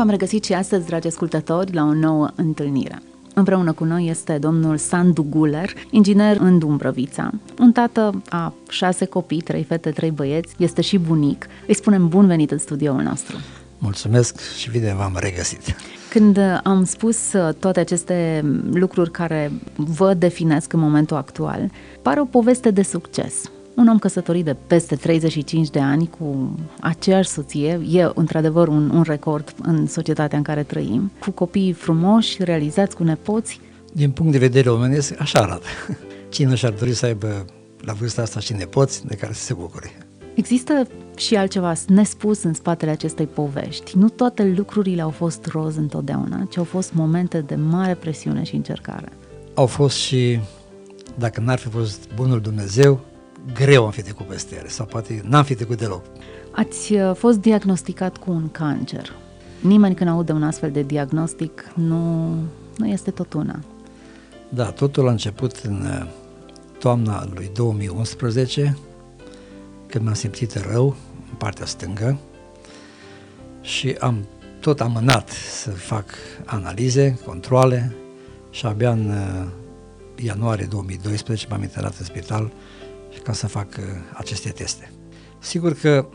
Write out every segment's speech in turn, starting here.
V-am regăsit și astăzi, dragi ascultători, la o nouă întâlnire. Împreună cu noi este domnul Sandu Guler, inginer în Dumbrăvița. Un tată a șase copii, trei fete, trei băieți, este și bunic. Îi spunem bun venit în studioul nostru. Mulțumesc și bine v-am regăsit. Când am spus toate aceste lucruri care vă definesc în momentul actual, pare o poveste de succes. Un om căsătorit de peste 35 de ani cu aceeași soție, e într-adevăr un, un record în societatea în care trăim, cu copii frumoși, realizați cu nepoți. Din punct de vedere omenesc, așa arată. Cine și-ar dori să aibă la vârsta asta și nepoți de care să se bucure. Există și altceva nespus în spatele acestei povești. Nu toate lucrurile au fost roz întotdeauna, ci au fost momente de mare presiune și încercare. Au fost și, dacă n-ar fi fost bunul Dumnezeu, greu am fi trecut peste ele sau poate n-am fi trecut deloc. Ați uh, fost diagnosticat cu un cancer. Nimeni când aude un astfel de diagnostic nu, nu este tot una. Da, totul a început în uh, toamna lui 2011, când m-am simțit rău în partea stângă și am tot amânat să fac analize, controle și abia în uh, ianuarie 2012 m-am intrat în spital ca să fac uh, aceste teste. Sigur că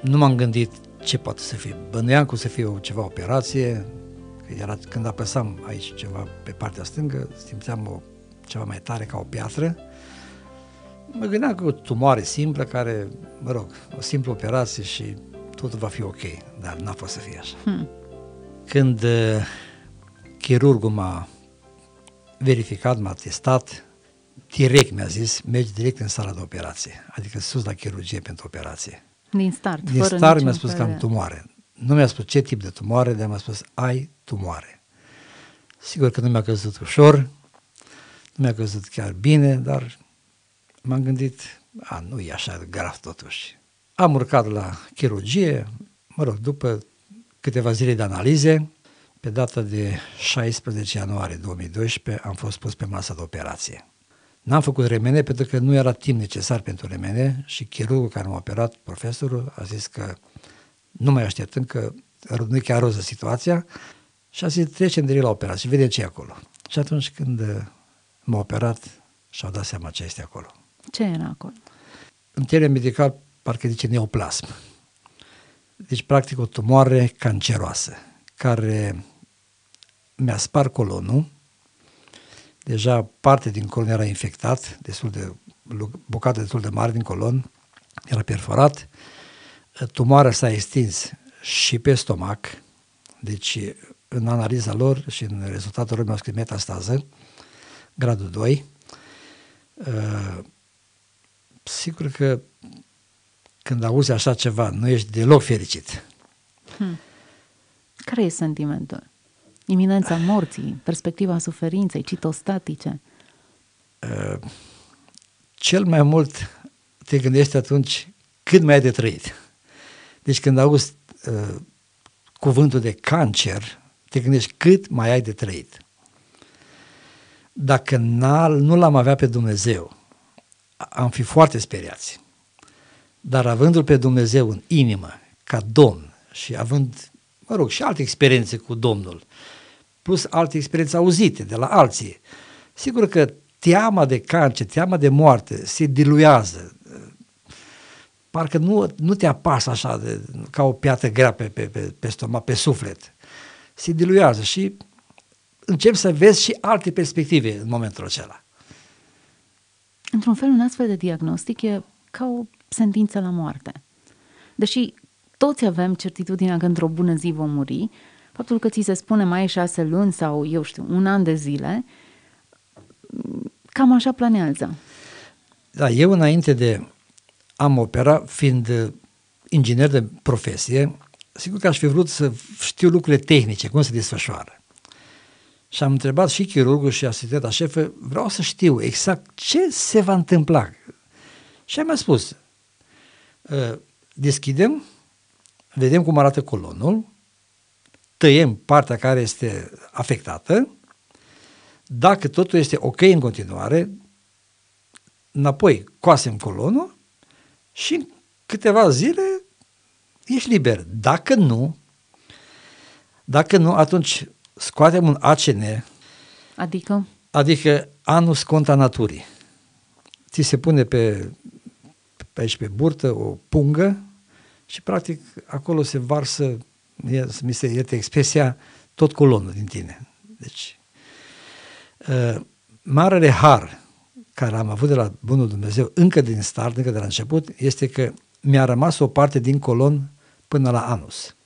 nu m-am gândit ce poate să fie. Bănuiam că o să fie o, ceva operație, că era, când apăsam aici ceva pe partea stângă, simțeam o, ceva mai tare ca o piatră. Mă gândeam că o tumoare simplă care, mă rog, o simplă operație și totul va fi ok, dar n-a fost să fie așa. Hmm. Când uh, chirurgul m-a verificat, m-a testat, direct mi-a zis, mergi direct în sala de operație, adică sus la chirurgie pentru operație. Din start, Din fără start mi-a spus fel că am tumoare. Nu mi-a spus ce tip de tumoare, dar mi-a spus ai tumoare. Sigur că nu mi-a căzut ușor, nu mi-a căzut chiar bine, dar m-am gândit, a, nu e așa de grav totuși. Am urcat la chirurgie, mă rog, după câteva zile de analize, pe data de 16 ianuarie 2012 am fost pus pe masa de operație. N-am făcut remene pentru că nu era timp necesar pentru remene și chirurgul care m-a operat, profesorul, a zis că nu mai așteptăm că nu chiar roză situația și a zis trecem direct la operație și vedem ce e acolo. Și atunci când uh, m-a operat și-au dat seama ce este acolo. Ce era acolo? În termen medical parcă zice neoplasm. Deci practic o tumoare canceroasă care mi-a spart colonul, deja parte din colon era infectat, destul de, bucată destul de mare din colon, era perforat, tumoarea s-a extins și pe stomac, deci în analiza lor și în rezultatul lor mi-au scris metastază, gradul 2. Uh, sigur că când auzi așa ceva, nu ești deloc fericit. Hmm. Care e sentimentul? Iminența morții, perspectiva suferinței, citostatice? Uh, cel mai mult te gândești atunci cât mai ai de trăit. Deci când auzi uh, cuvântul de cancer, te gândești cât mai ai de trăit. Dacă nu l-am avea pe Dumnezeu, am fi foarte speriați. Dar avându-L pe Dumnezeu în inimă, ca Domn și având, mă rog, și alte experiențe cu Domnul, plus alte experiențe auzite de la alții, sigur că teama de cancer, teama de moarte se diluează. Parcă nu, nu te apasă așa de, ca o piatră grea pe, pe, pe, pe stomac, pe suflet. Se diluează și începi să vezi și alte perspective în momentul acela. Într-un fel, un astfel de diagnostic e ca o sentință la moarte. Deși toți avem certitudinea că într-o bună zi vom muri, faptul că ți se spune mai șase luni sau, eu știu, un an de zile, cam așa planează. Da, eu înainte de am operat, fiind inginer de profesie, sigur că aș fi vrut să știu lucrurile tehnice, cum se desfășoară. Și am întrebat și chirurgul și asistenta șefă, vreau să știu exact ce se va întâmpla. Și am spus, ă, deschidem, vedem cum arată colonul, tăiem partea care este afectată, dacă totul este ok în continuare, înapoi coasem colonul și în câteva zile ești liber. Dacă nu, dacă nu, atunci scoatem un ACN, adică, adică anus contra naturii. Ți se pune pe, pe aici pe burtă o pungă și practic acolo se varsă, mi se ierte expresia, tot colonul din tine. Deci, uh, marele har care am avut de la Bunul Dumnezeu încă din start, încă de la început, este că mi-a rămas o parte din colon până la anus.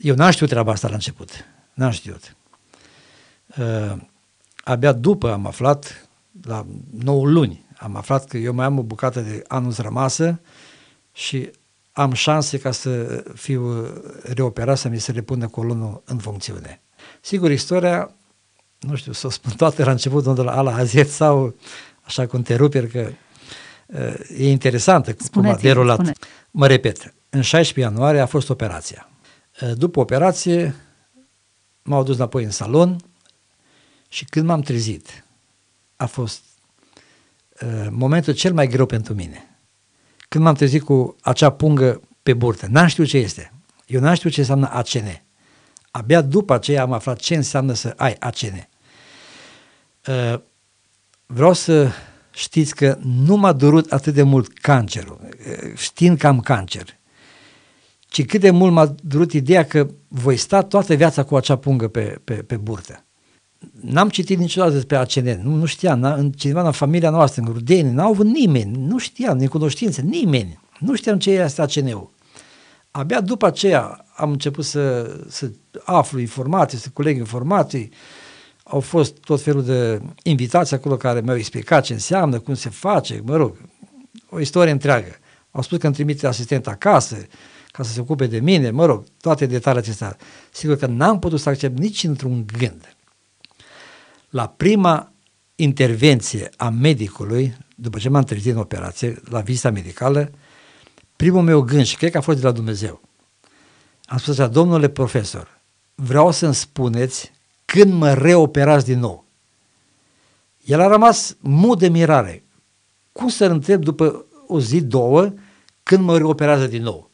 Eu n-am știut treaba asta la început. N-am știut. Uh, abia după am aflat, la 9 luni, am aflat că eu mai am o bucată de anus rămasă și am șanse ca să fiu reoperat, să mi se repună colonul în funcțiune. Sigur, istoria, nu știu, să o spun toate la început, unde la ala azet sau așa cu înteruperi, că uh, e interesantă cum a derulat. Spune. Mă repet, în 16 ianuarie a fost operația. După operație m-au dus înapoi în salon și când m-am trezit a fost uh, momentul cel mai greu pentru mine. Când m-am trezit cu acea pungă pe burtă, n-am știut ce este. Eu n-am știut ce înseamnă ACN. Abia după aceea am aflat ce înseamnă să ai ACN. Uh, vreau să știți că nu m-a durut atât de mult cancerul, știind că am cancer ci cât de mult m-a durut ideea că voi sta toată viața cu acea pungă pe, pe, pe burtă. N-am citit niciodată despre ACN, nu, nu știam, în cineva în familia noastră, în rudeni, n-au avut nimeni, nu știam, nici cunoștințe, nimeni, nu știam ce este ACN-ul. Abia după aceea am început să, să aflu informații, să coleg informații, au fost tot felul de invitații acolo care mi-au explicat ce înseamnă, cum se face, mă rog, o istorie întreagă. Au spus că îmi trimite asistent acasă, ca să se ocupe de mine, mă rog, toate detaliile acestea. Sigur că n-am putut să accept nici într-un gând. La prima intervenție a medicului, după ce m-am trezit în operație, la vizita medicală, primul meu gând, și cred că a fost de la Dumnezeu, am spus așa, domnule profesor, vreau să-mi spuneți când mă reoperați din nou. El a rămas mut de mirare. Cum să-l întreb după o zi, două, când mă reoperează din nou?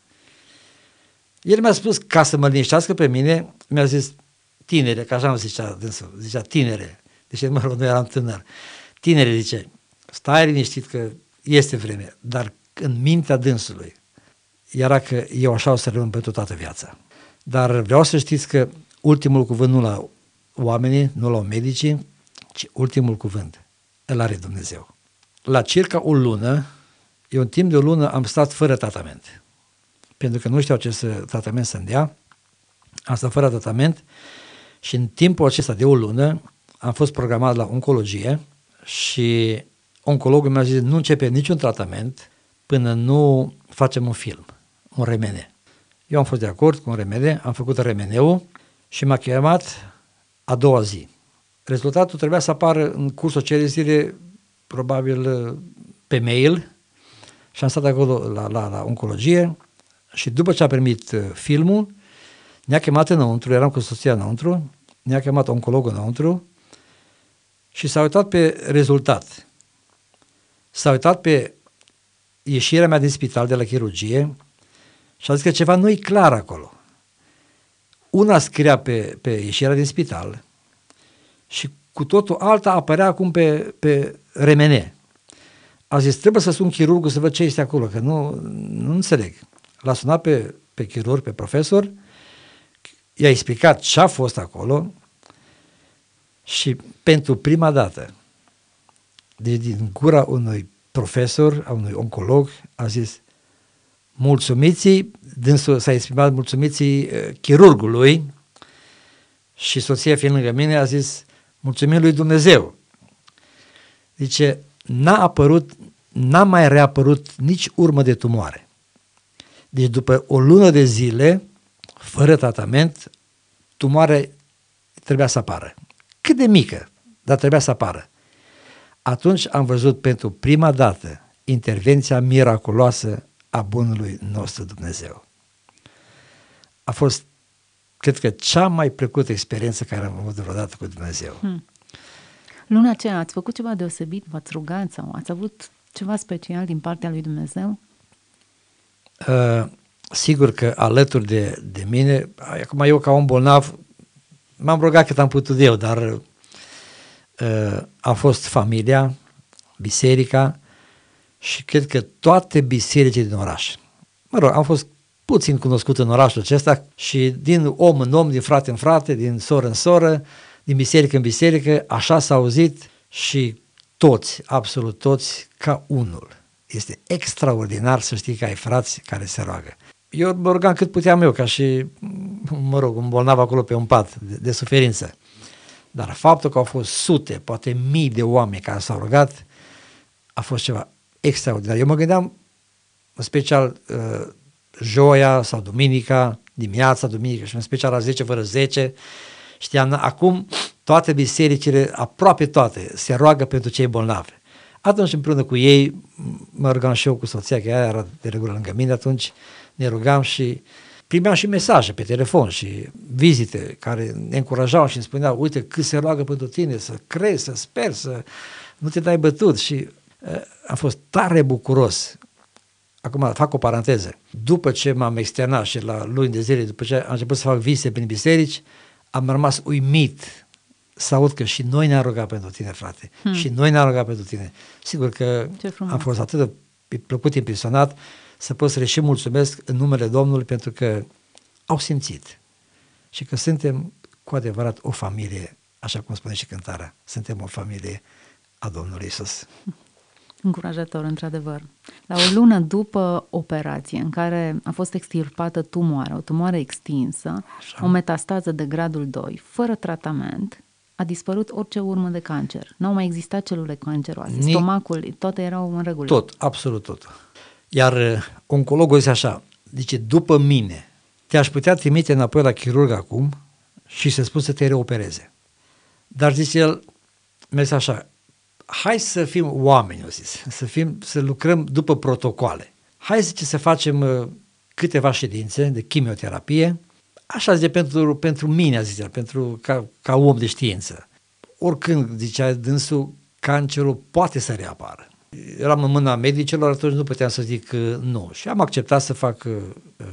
El mi-a spus, ca să mă liniștească pe mine, mi-a zis, tinere, că așa nu zicea dânsul, zicea tinere, deci mă rog, nu eram tânăr. Tinere, zice, stai liniștit că este vreme, dar în mintea dânsului era că eu așa o să rămân pentru toată viața. Dar vreau să știți că ultimul cuvânt nu la oamenii, nu la medicii, ci ultimul cuvânt îl are Dumnezeu. La circa o lună, eu în timp de o lună am stat fără tratament pentru că nu știau ce să, tratament să-mi dea. Am stat fără tratament și în timpul acesta de o lună am fost programat la oncologie și oncologul mi-a zis nu începe niciun tratament până nu facem un film, un remene. Eu am fost de acord cu un remene, am făcut remeneu și m-a chemat a doua zi. Rezultatul trebuia să apară în cursul acelei zile, probabil pe mail, și am stat acolo la, la, la oncologie și după ce a primit uh, filmul, ne-a chemat înăuntru, eram cu soția înăuntru, ne-a chemat oncologul înăuntru și s-a uitat pe rezultat. S-a uitat pe ieșirea mea din spital de la chirurgie și a zis că ceva nu e clar acolo. Una scria pe, pe ieșirea din spital și cu totul alta apărea acum pe, pe remene. A zis, trebuie să sun chirurgul să văd ce este acolo, că nu, nu înțeleg. L-a sunat pe, pe chirurg, pe profesor, i-a explicat ce a fost acolo și pentru prima dată, de din gura unui profesor, a unui oncolog, a zis mulțumiții, dânsul s-a exprimat mulțumiții uh, chirurgului și soția fiind lângă mine a zis mulțumim lui Dumnezeu. Zice, n-a apărut, n-a mai reapărut nici urmă de tumoare. Deci după o lună de zile, fără tratament, tumoarea trebuia să apară. Cât de mică, dar trebuia să apară. Atunci am văzut pentru prima dată intervenția miraculoasă a bunului nostru Dumnezeu. A fost, cred că, cea mai plăcută experiență care am avut vreodată cu Dumnezeu. Hmm. Luna aceea ați făcut ceva deosebit, v-ați rugat sau ați avut ceva special din partea lui Dumnezeu? Uh, sigur că alături de, de mine, acum eu ca om bolnav, m-am rugat cât am putut eu, dar uh, a fost familia, biserica și cred că toate bisericile din oraș. Mă rog, am fost puțin cunoscut în orașul acesta și din om în om, din frate în frate, din soră în soră, din biserică în biserică, așa s-a auzit și toți, absolut toți, ca unul. Este extraordinar să știi că ai frați care se roagă. Eu mă rugam cât puteam eu, ca și, mă rog, un bolnav acolo pe un pat de, de suferință. Dar faptul că au fost sute, poate mii de oameni care s-au rugat, a fost ceva extraordinar. Eu mă gândeam, în special, uh, joia sau duminica, dimineața, duminică și în special la 10 fără 10, știam, acum toate bisericile, aproape toate, se roagă pentru cei bolnavi. Atunci împreună cu ei, mă rugam și eu cu soția, că ea era de regulă lângă mine atunci, ne rugam și primeam și mesaje pe telefon și vizite care ne încurajau și îmi spuneau, uite cât se roagă pentru tine, să crezi, să speri, să nu te dai bătut și uh, am fost tare bucuros. Acum fac o paranteză. După ce m-am externat și la luni de zile, după ce am început să fac vise prin biserici, am rămas uimit să aud că și noi ne-am rugat pentru tine, frate, hmm. și noi ne-am rugat pentru tine. Sigur că am fost atât de plăcut impresionat să pot să le și mulțumesc în numele Domnului pentru că au simțit și că suntem cu adevărat o familie, așa cum spune și cântarea, suntem o familie a Domnului Isus. Încurajator, într-adevăr. La o lună după operație, în care a fost extirpată tumoarea, o tumoare extinsă, Așa. o metastază de gradul 2, fără tratament, a dispărut orice urmă de cancer. Nu au mai existat celule canceroase, Ni... stomacul, toate erau în regulă. Tot, absolut tot. Iar uh, oncologul zice așa, zice, după mine, te-aș putea trimite înapoi la chirurg acum și să spun să te reopereze. Dar zice el, merge așa, hai să fim oameni, o zis, să, fim, să lucrăm după protocoale. Hai zice, să facem uh, câteva ședințe de chimioterapie, așa zice, pentru, pentru mine, zice, pentru, ca, ca om de știință. Oricând, zicea dânsul, cancerul poate să reapară. Eram în mâna medicilor, atunci nu puteam să zic uh, nu. Și am acceptat să fac uh,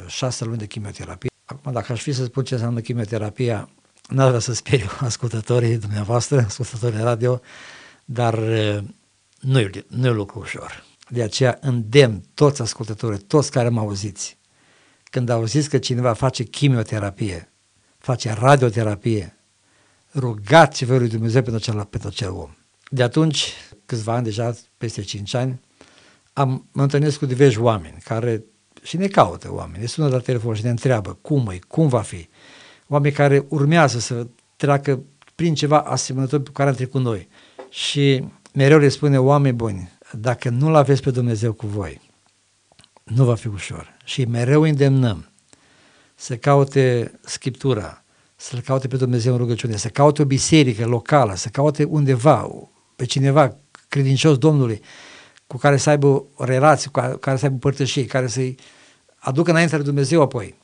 șase luni de chimioterapie. Acum, dacă aș fi să spun ce înseamnă chimioterapia, n-aș vrea să speriu ascultătorii dumneavoastră, ascultătorii radio, dar nu e, nu e lucru ușor. De aceea îndemn toți ascultătorii, toți care mă auziți, când auziți că cineva face chimioterapie, face radioterapie, rugați-vă lui Dumnezeu pentru acel, pentru acel om. De atunci, câțiva ani deja, peste 5 ani, am, mă întâlnesc cu diversi oameni care și ne caută oameni, ne sună la telefon și ne întreabă cum e, cum va fi. Oameni care urmează să treacă prin ceva asemănător cu care am trecut noi. Și mereu le spune, oameni buni, dacă nu-L aveți pe Dumnezeu cu voi, nu va fi ușor. Și mereu îndemnăm să caute Scriptura, să-L caute pe Dumnezeu în rugăciune, să caute o biserică locală, să caute undeva, pe cineva credincios Domnului, cu care să aibă o relație, cu care să aibă părtășie, care să-i aducă înainte de Dumnezeu apoi.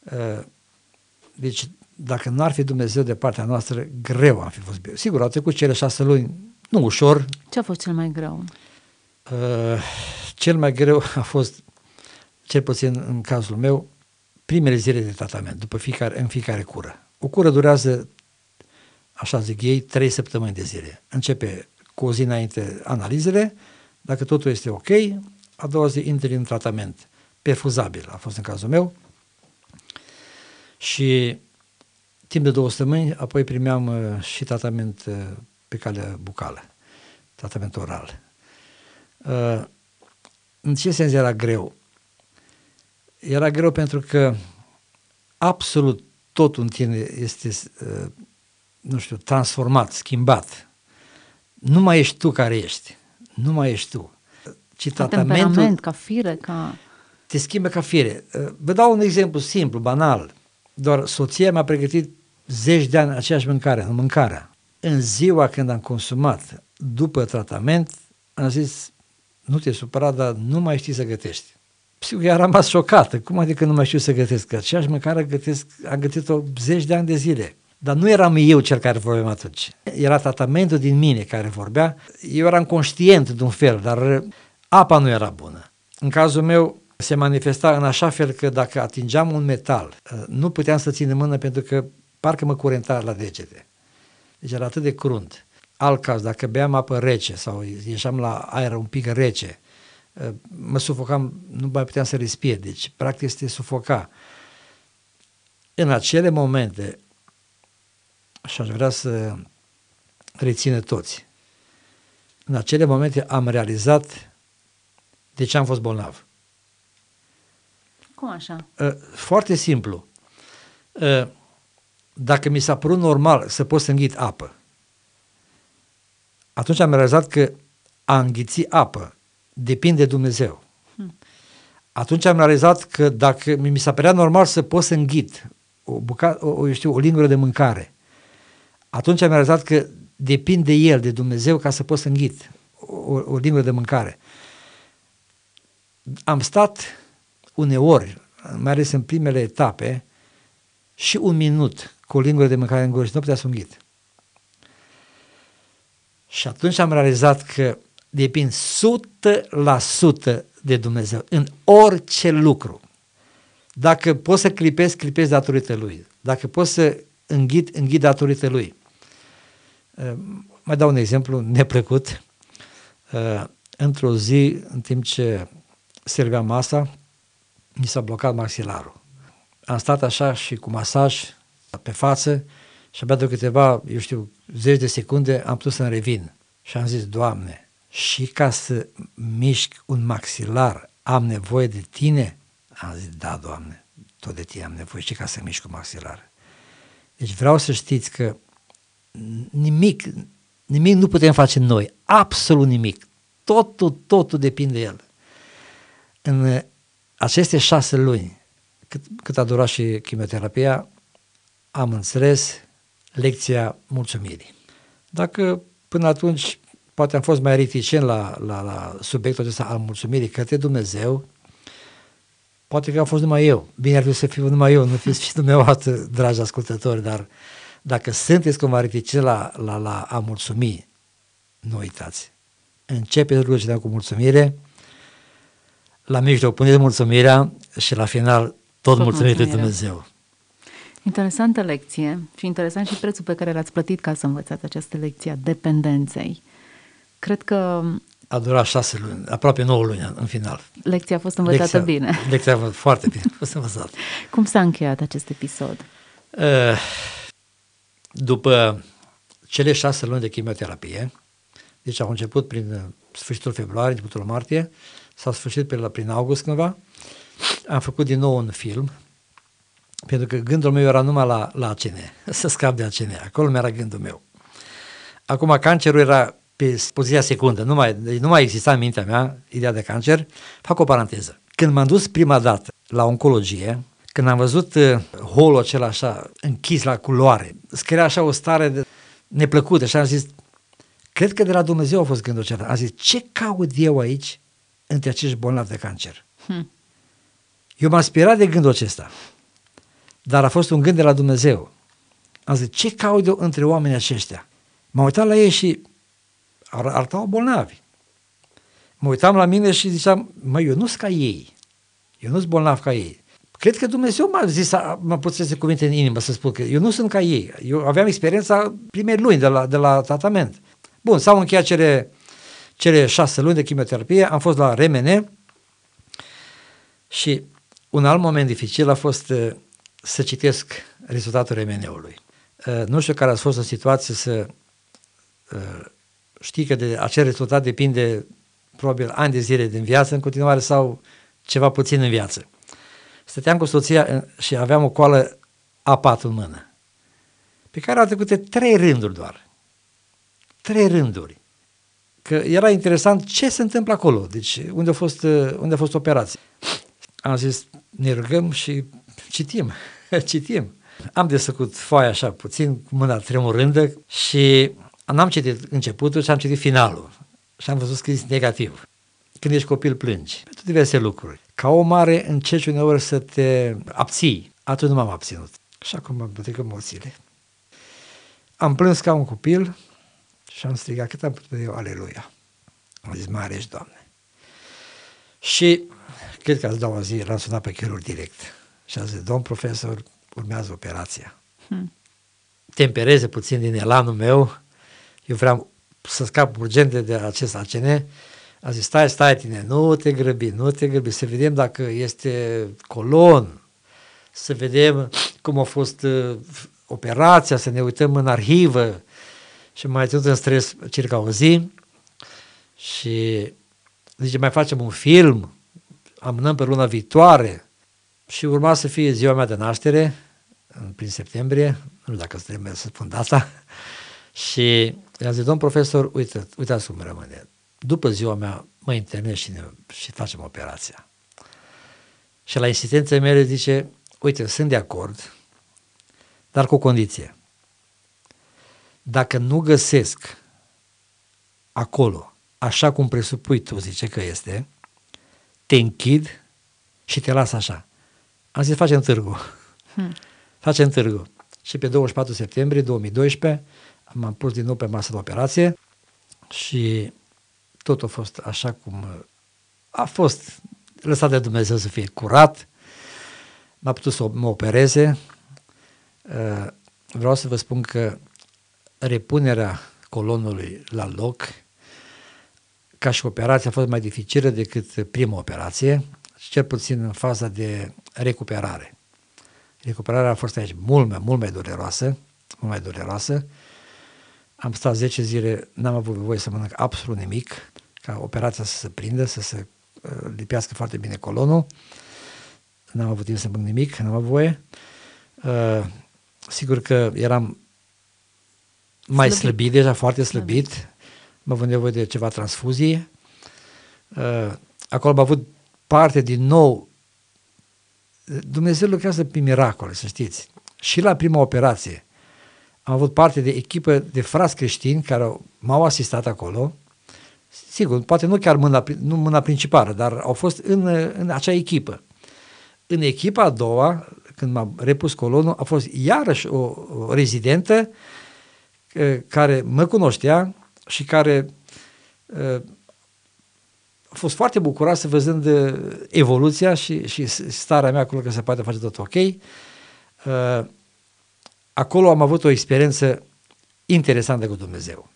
Uh, deci dacă nu ar fi Dumnezeu de partea noastră, greu am fi fost bine. Sigur, au trecut cele șase luni, nu ușor. Ce a fost cel mai greu? Uh, cel mai greu a fost, cel puțin în cazul meu, primele zile de tratament, după fiecare, în fiecare cură. O cură durează, așa zic ei, trei săptămâni de zile. Începe cu o zi înainte analizele, dacă totul este ok, a doua zi intri în tratament perfuzabil, a fost în cazul meu, și timp de două săptămâni, apoi primeam uh, și tratament uh, pe calea bucală, tratament oral. Uh, în ce sens era greu? Era greu pentru că absolut tot în tine este, uh, nu știu, transformat, schimbat. Nu mai ești tu care ești. Nu mai ești tu. Ci ca temperament, ca fire, ca... Te schimbă ca fire. Uh, vă dau un exemplu simplu, banal. Doar soția mi-a pregătit zeci de ani aceeași mâncare, în mâncarea. În ziua când am consumat, după tratament, am zis, nu te supăra, dar nu mai știi să gătești. Sigur că a rămas șocată. Cum adică nu mai știu să gătesc? Că aceeași mâncare gătesc, am gătit-o zeci de ani de zile. Dar nu eram eu cel care vorbeam atunci. Era tratamentul din mine care vorbea. Eu eram conștient de un fel, dar apa nu era bună. În cazul meu se manifesta în așa fel că dacă atingeam un metal, nu puteam să țin în mână pentru că parcă mă curenta la degete. Deci era atât de crunt. Alt caz, dacă beam apă rece sau ieșeam la aer un pic rece, mă sufocam, nu mai puteam să respir, deci practic este sufoca. În acele momente, și aș vrea să rețină toți, în acele momente am realizat de ce am fost bolnav. Cum așa? Ă, foarte simplu. Ă, dacă mi s-a părut normal să pot să înghit apă, atunci am realizat că a înghiți apă depinde de Dumnezeu. Hmm. Atunci am realizat că dacă mi s-a părea normal să pot să înghit o, bucată, o, eu știu, o lingură de mâncare, atunci am realizat că depinde de El, de Dumnezeu, ca să pot să înghit o, o lingură de mâncare. Am stat uneori, mai ales în primele etape, și un minut cu o lingură de mâncare în gură și nu putea să înghit. Și atunci am realizat că depind 100% de Dumnezeu în orice lucru. Dacă pot să clipesc, clipesc datorită Lui. Dacă pot să înghid, înghid datorită Lui. Uh, mai dau un exemplu neplăcut. Uh, într-o zi, în timp ce serveam masa, mi s-a blocat maxilarul. Am stat așa și cu masaj pe față și abia de câteva, eu știu, zeci de secunde am putut să-mi revin. Și am zis, Doamne, și ca să mișc un maxilar am nevoie de tine? Am zis, da, Doamne, tot de tine am nevoie și ca să mișc un maxilar. Deci vreau să știți că nimic, nimic nu putem face noi, absolut nimic. Totul, totul depinde de El. În aceste șase luni, cât, cât a durat și chimioterapia, am înțeles lecția mulțumirii. Dacă până atunci poate am fost mai reticent la, la, la subiectul acesta al mulțumirii către Dumnezeu, poate că a fost numai eu. Bine ar fi să fiu numai eu, nu fiți și dumneavoastră, dragi ascultători, dar dacă sunteți cumva reticent la, la, la a mulțumi, nu uitați. Începeți rugăciunea cu mulțumire, la mijloc puneți mulțumirea și la final tot, tot mulțumit de Dumnezeu. Interesantă lecție și interesant și prețul pe care l-ați plătit ca să învățați această lecție a dependenței. Cred că... A durat șase luni, aproape nouă luni în final. Lecția a fost învățată lecția, bine. Lecția a fost foarte bine a fost învățată. Cum s-a încheiat acest episod? Uh, după cele șase luni de chimioterapie, deci au început prin sfârșitul februarie, începutul martie, s-au sfârșit pe la, prin august cândva, am făcut din nou un film, pentru că gândul meu era numai la, la ACN, să scap de ACN, acolo mi era gândul meu. Acum cancerul era pe poziția secundă, nu mai, deci nu mai exista în mintea mea ideea de cancer, fac o paranteză. Când m-am dus prima dată la oncologie, când am văzut uh, holul acela așa închis la culoare, scria așa o stare de neplăcută și am zis, cred că de la Dumnezeu a fost gândul acela. Am zis, ce caut eu aici între acești bolnavi de cancer? Hmm. Eu m-am spirat de gândul acesta, dar a fost un gând de la Dumnezeu. Am zis, ce caut eu între oamenii aceștia? M-am uitat la ei și arătau bolnavi. Mă uitam la mine și ziceam, mă, eu nu sunt ca ei. Eu nu sunt bolnav ca ei. Cred că Dumnezeu m-a zis, m-a pus să cuvinte în inimă să spun că eu nu sunt ca ei. Eu aveam experiența primei luni de la, de la tratament. Bun, s-au încheiat cele, cele șase luni de chimioterapie, am fost la RMN și un alt moment dificil a fost uh, să citesc rezultatul RMN-ului. Uh, nu știu care a fost o situație să uh, știi că de acel rezultat depinde probabil ani de zile din viață în continuare sau ceva puțin în viață. Stăteam cu soția și aveam o coală A4 în mână, pe care au trecut trei rânduri doar. Trei rânduri. Că era interesant ce se întâmplă acolo, deci unde a fost, unde a fost operație. Am zis, ne rugăm și citim, citim. Am desfăcut foaia așa puțin, cu mâna tremurândă și n-am citit începutul și am citit finalul. Și am văzut scris negativ. Când ești copil plângi. Pentru diverse lucruri. Ca o mare încerci uneori să te abții. Atunci nu m-am abținut. Și acum mă bătec emoțiile. Am plâns ca un copil și am strigat cât am putut eu, aleluia. Am zis, mare ești, Doamne. Și cred că azi doua zi l-am sunat pe chirurg direct. Și a zis, domn profesor, urmează operația. Hmm. Tempereze puțin din elanul meu. Eu vreau să scap urgent de acest ACN. A zis, stai, stai tine, nu te grăbi, nu te grăbi, să vedem dacă este colon, să vedem cum a fost uh, operația, să ne uităm în arhivă și mai ținut în stres circa o zi și zice, mai facem un film, amânăm pe luna viitoare și urma să fie ziua mea de naștere, în prin septembrie, nu știu dacă trebuie să spun data, și i-am zis, domn profesor, uite, uitați cum rămâne. După ziua mea mă internez și, ne, și facem operația. Și la insistența mele zice, uite, sunt de acord, dar cu o condiție. Dacă nu găsesc acolo, așa cum presupui tu, zice că este, te închid și te las așa. Am zis, facem târgu. Hmm. Facem târgu. Și pe 24 septembrie 2012 m-am pus din nou pe masă de operație și tot a fost așa cum a fost lăsat de Dumnezeu să fie curat, m-a putut să mă opereze. Uh, vreau să vă spun că repunerea colonului la loc, ca și operația, a fost mai dificilă decât prima operație, cel puțin în faza de recuperare. Recuperarea a fost aici mult mai, mult mai dureroasă, mult mai dureroasă. Am stat 10 zile, n-am avut voie să mănânc absolut nimic, ca operația să se prindă, să se uh, lipească foarte bine colonul. N-am avut timp să mănânc nimic, n-am avut voie. Uh, sigur că eram mai slăbit, slăbit deja foarte slăbit. slăbit. Am avut nevoie de ceva transfuzie. Uh, acolo am avut parte din nou. Dumnezeu lucrează pe miracole, să știți. Și la prima operație am avut parte de echipă de frați creștini care m-au asistat acolo. Sigur, poate nu chiar mâna, nu mâna principală, dar au fost în, în acea echipă. În echipa a doua, când m-am repus colonul, a fost iarăși o, o rezidentă uh, care mă cunoștea și care uh, a fost foarte bucuroasă văzând uh, evoluția și, și starea mea acolo că se poate face tot ok. Acolo am avut o experiență interesantă cu Dumnezeu.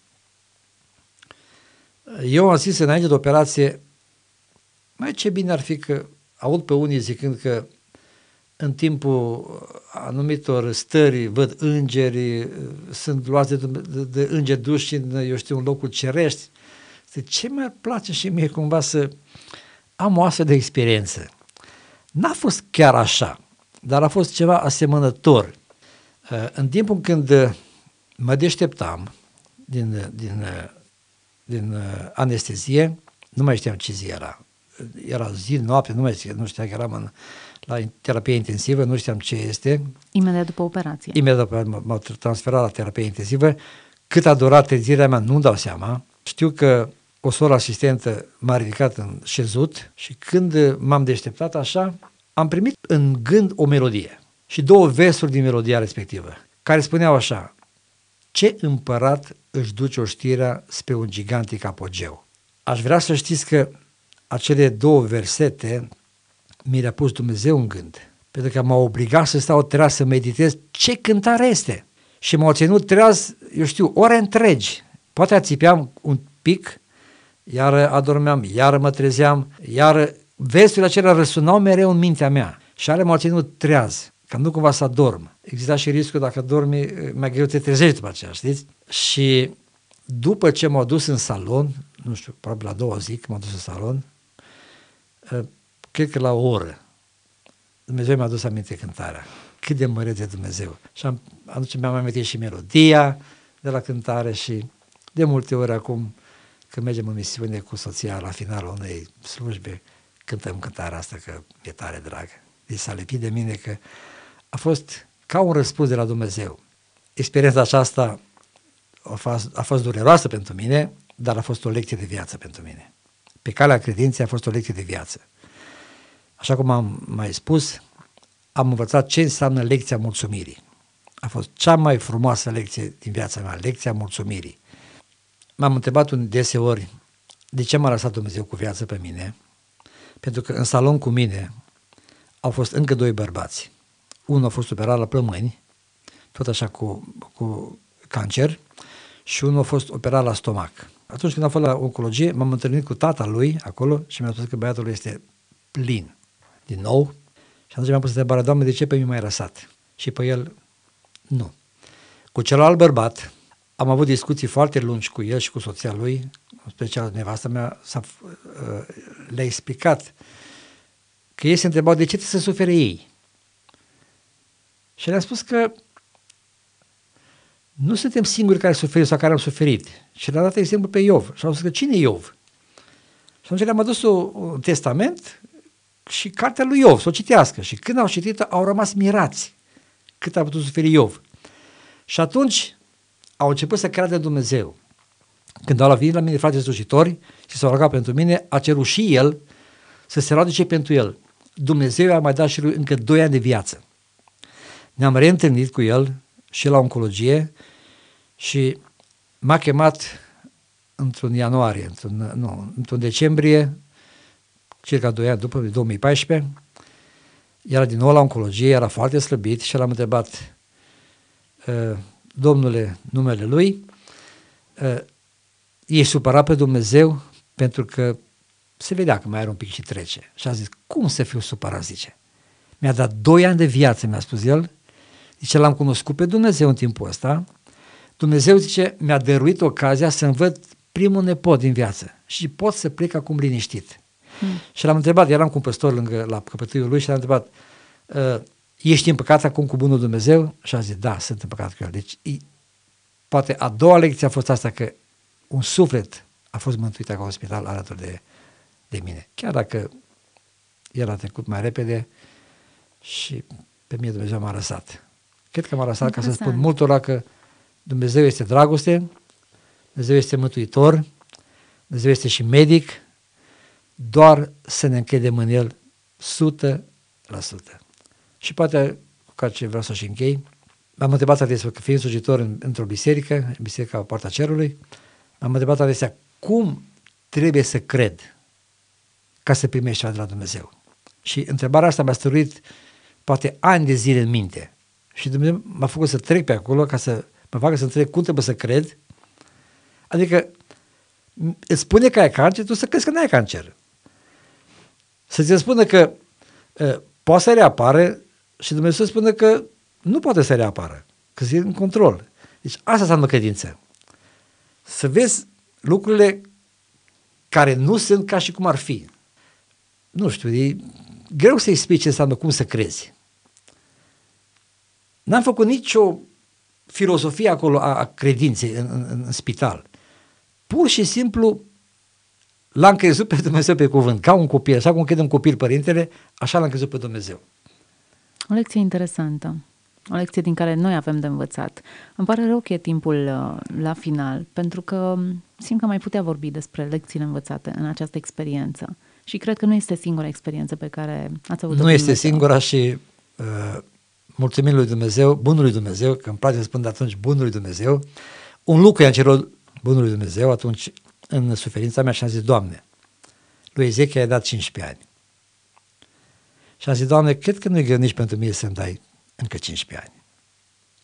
Eu am zis înainte de operație, mai ce bine ar fi că aud pe unii zicând că în timpul anumitor stări văd îngeri, sunt luați de, de, de îngeri duși în, eu știu, un locul cerești. De ce mi-ar place și mie cumva să am o astfel de experiență? N-a fost chiar așa, dar a fost ceva asemănător. În timpul când mă deșteptam din, din, din anestezie, nu mai știam ce zi era. Era zi, noapte, nu mai știam, nu știam că eram în, la terapie intensivă, nu știam ce este. Imediat după operație. Imediat după m-au transferat la terapie intensivă. Cât a durat trezirea mea, nu dau seama. Știu că o soră asistentă m-a ridicat în șezut și când m-am deșteptat așa, am primit în gând o melodie și două versuri din melodia respectivă, care spuneau așa, ce împărat își duce oștirea spre un gigantic apogeu. Aș vrea să știți că acele două versete mi le-a pus Dumnezeu în gând, pentru că m-a obligat să stau treaz să meditez ce cântare este. Și m-au ținut treaz, eu știu, ore întregi. Poate ațipeam un pic, iar adormeam, iar mă trezeam, iar versurile acelea răsunau mereu în mintea mea. Și ale m-au ținut treaz, ca nu cumva să adorm. Exista și riscul dacă dormi, mai greu te trezești după aceea, știți? Și după ce m-au dus în salon, nu știu, probabil la două zi, m-au dus în salon, cred că la o oră, Dumnezeu mi-a adus aminte cântarea. Cât de măreț de Dumnezeu. Și am, atunci mi-am amintit și melodia de la cântare și de multe ori acum, când mergem în misiune cu soția la finalul unei slujbe, cântăm cântarea asta că e tare dragă. Deci s-a lepit de mine că a fost ca un răspuns de la Dumnezeu. Experiența aceasta a fost, a fost dureroasă pentru mine, dar a fost o lecție de viață pentru mine. Pe calea credinței a fost o lecție de viață. Așa cum am mai spus, am învățat ce înseamnă lecția mulțumirii. A fost cea mai frumoasă lecție din viața mea, lecția mulțumirii. M-am întrebat un deseori de ce m-a lăsat Dumnezeu cu viață pe mine, pentru că în salon cu mine au fost încă doi bărbați. Unul a fost operat la plămâni, tot așa cu, cu cancer, și unul a fost operat la stomac. Atunci când am fost la oncologie, m-am întâlnit cu tata lui acolo și mi-a spus că băiatul este plin. Din nou, și atunci mi-am pus întrebarea, Doamne, de ce pe mine m-ai lăsat? Și pe el, nu. Cu celălalt bărbat, am avut discuții foarte lungi cu el și cu soția lui, în special nevasta mea, s-a, uh, le-a explicat că ei se întrebau de ce trebuie să sufere ei. Și le-am spus că nu suntem singuri care suferim sau care am suferit. Și le-am dat exemplu pe Iov. Și am spus că cine e Iov? Și atunci le-am adus un testament și cartea lui Iov, să o citească. Și când au citit au rămas mirați cât a putut suferi Iov. Și atunci au început să creadă în Dumnezeu. Când au venit la mine frate slujitori și s-au rugat pentru mine, a cerut și el să se roage pentru el. Dumnezeu a mai dat și lui încă doi ani de viață. Ne-am reîntâlnit cu el și la oncologie și m-a chemat într-un ianuarie, într-un, nu, într-un decembrie, circa 2 ani după, 2014, era din nou la oncologie, era foarte slăbit și l-am întrebat, ă, domnule, numele lui, ă, e supărat pe Dumnezeu pentru că se vedea că mai are un pic și trece. Și a zis, cum să fiu supărat, zice. Mi-a dat doi ani de viață, mi-a spus el, zice, l-am cunoscut pe Dumnezeu în timpul ăsta, Dumnezeu, zice, mi-a dăruit ocazia să-mi văd primul nepot din viață și pot să plec acum liniștit. Hmm. Și l-am întrebat, eram cu un păstor lângă la căpătâiul lui și l-am întrebat, uh, ești împăcat acum cu bunul Dumnezeu? Și a zis, da, sunt împăcat cu el. Deci, e, poate a doua lecție a fost asta, că un suflet a fost mântuit acolo în spital alături de, de mine. Chiar dacă el a trecut mai repede și pe mine Dumnezeu m-a lăsat. Cred că m-a lăsat ca să spun multora că Dumnezeu este dragoste, Dumnezeu este mântuitor, Dumnezeu este și medic, doar să ne încredem în El 100%. Și poate, cu ce vreau să-și închei, m-am întrebat adesea, că fiind slujitor în, într-o biserică, în biserica Poarta Cerului, m-am întrebat adesea, cum trebuie să cred ca să primești ceva de la Dumnezeu? Și întrebarea asta mi-a stăruit poate ani de zile în minte. Și Dumnezeu m-a făcut să trec pe acolo ca să mă facă să înțeleg cum trebuie să cred. Adică îți spune că ai cancer, tu să crezi că nu ai cancer. Să-ți spună că uh, poate să reapară și Dumnezeu să spună că nu poate să reapară, că e în control. Deci asta înseamnă credință. Să vezi lucrurile care nu sunt ca și cum ar fi. Nu știu, e greu să explici ce înseamnă cum să crezi. N-am făcut nicio filosofie acolo a, a credinței în, în, în spital. Pur și simplu l-am crezut pe Dumnezeu pe cuvânt, ca un copil, așa cum crede un copil părintele, așa l-am crezut pe Dumnezeu. O lecție interesantă, o lecție din care noi avem de învățat. Îmi pare rău că e timpul uh, la final, pentru că simt că mai putea vorbi despre lecțiile învățate în această experiență. Și cred că nu este singura experiență pe care ați avut-o. Nu este singura și uh, mulțumim lui Dumnezeu, bunului Dumnezeu, că îmi place să spun de atunci bunului Dumnezeu, un lucru i-am cerut bunului Dumnezeu atunci în suferința mea și am zis, Doamne, lui Ezechia ai dat 15 ani. Și am zis, Doamne, cred că nu e greu nici pentru mine să-mi dai încă 15 ani.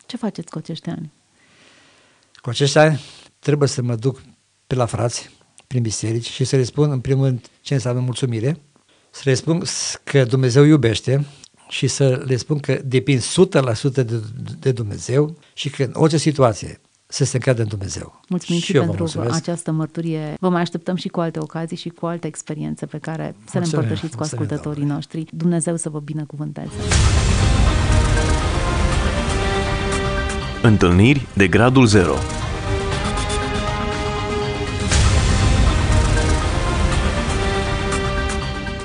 Ce faceți cu acești ani? Cu acești ani trebuie să mă duc pe la frați, prin biserici și să le spun, în primul rând, ce înseamnă mulțumire, să le spun că Dumnezeu iubește și să le spun că depind 100% de, de Dumnezeu și că în orice situație să se încredă în Dumnezeu. Mulțumim și, și pentru această mărturie. Vă mai așteptăm și cu alte ocazii și cu alte experiențe pe care să le împărtășiți cu ascultătorii noștri. Dumnezeu să vă binecuvânteze. Întâlniri de gradul 0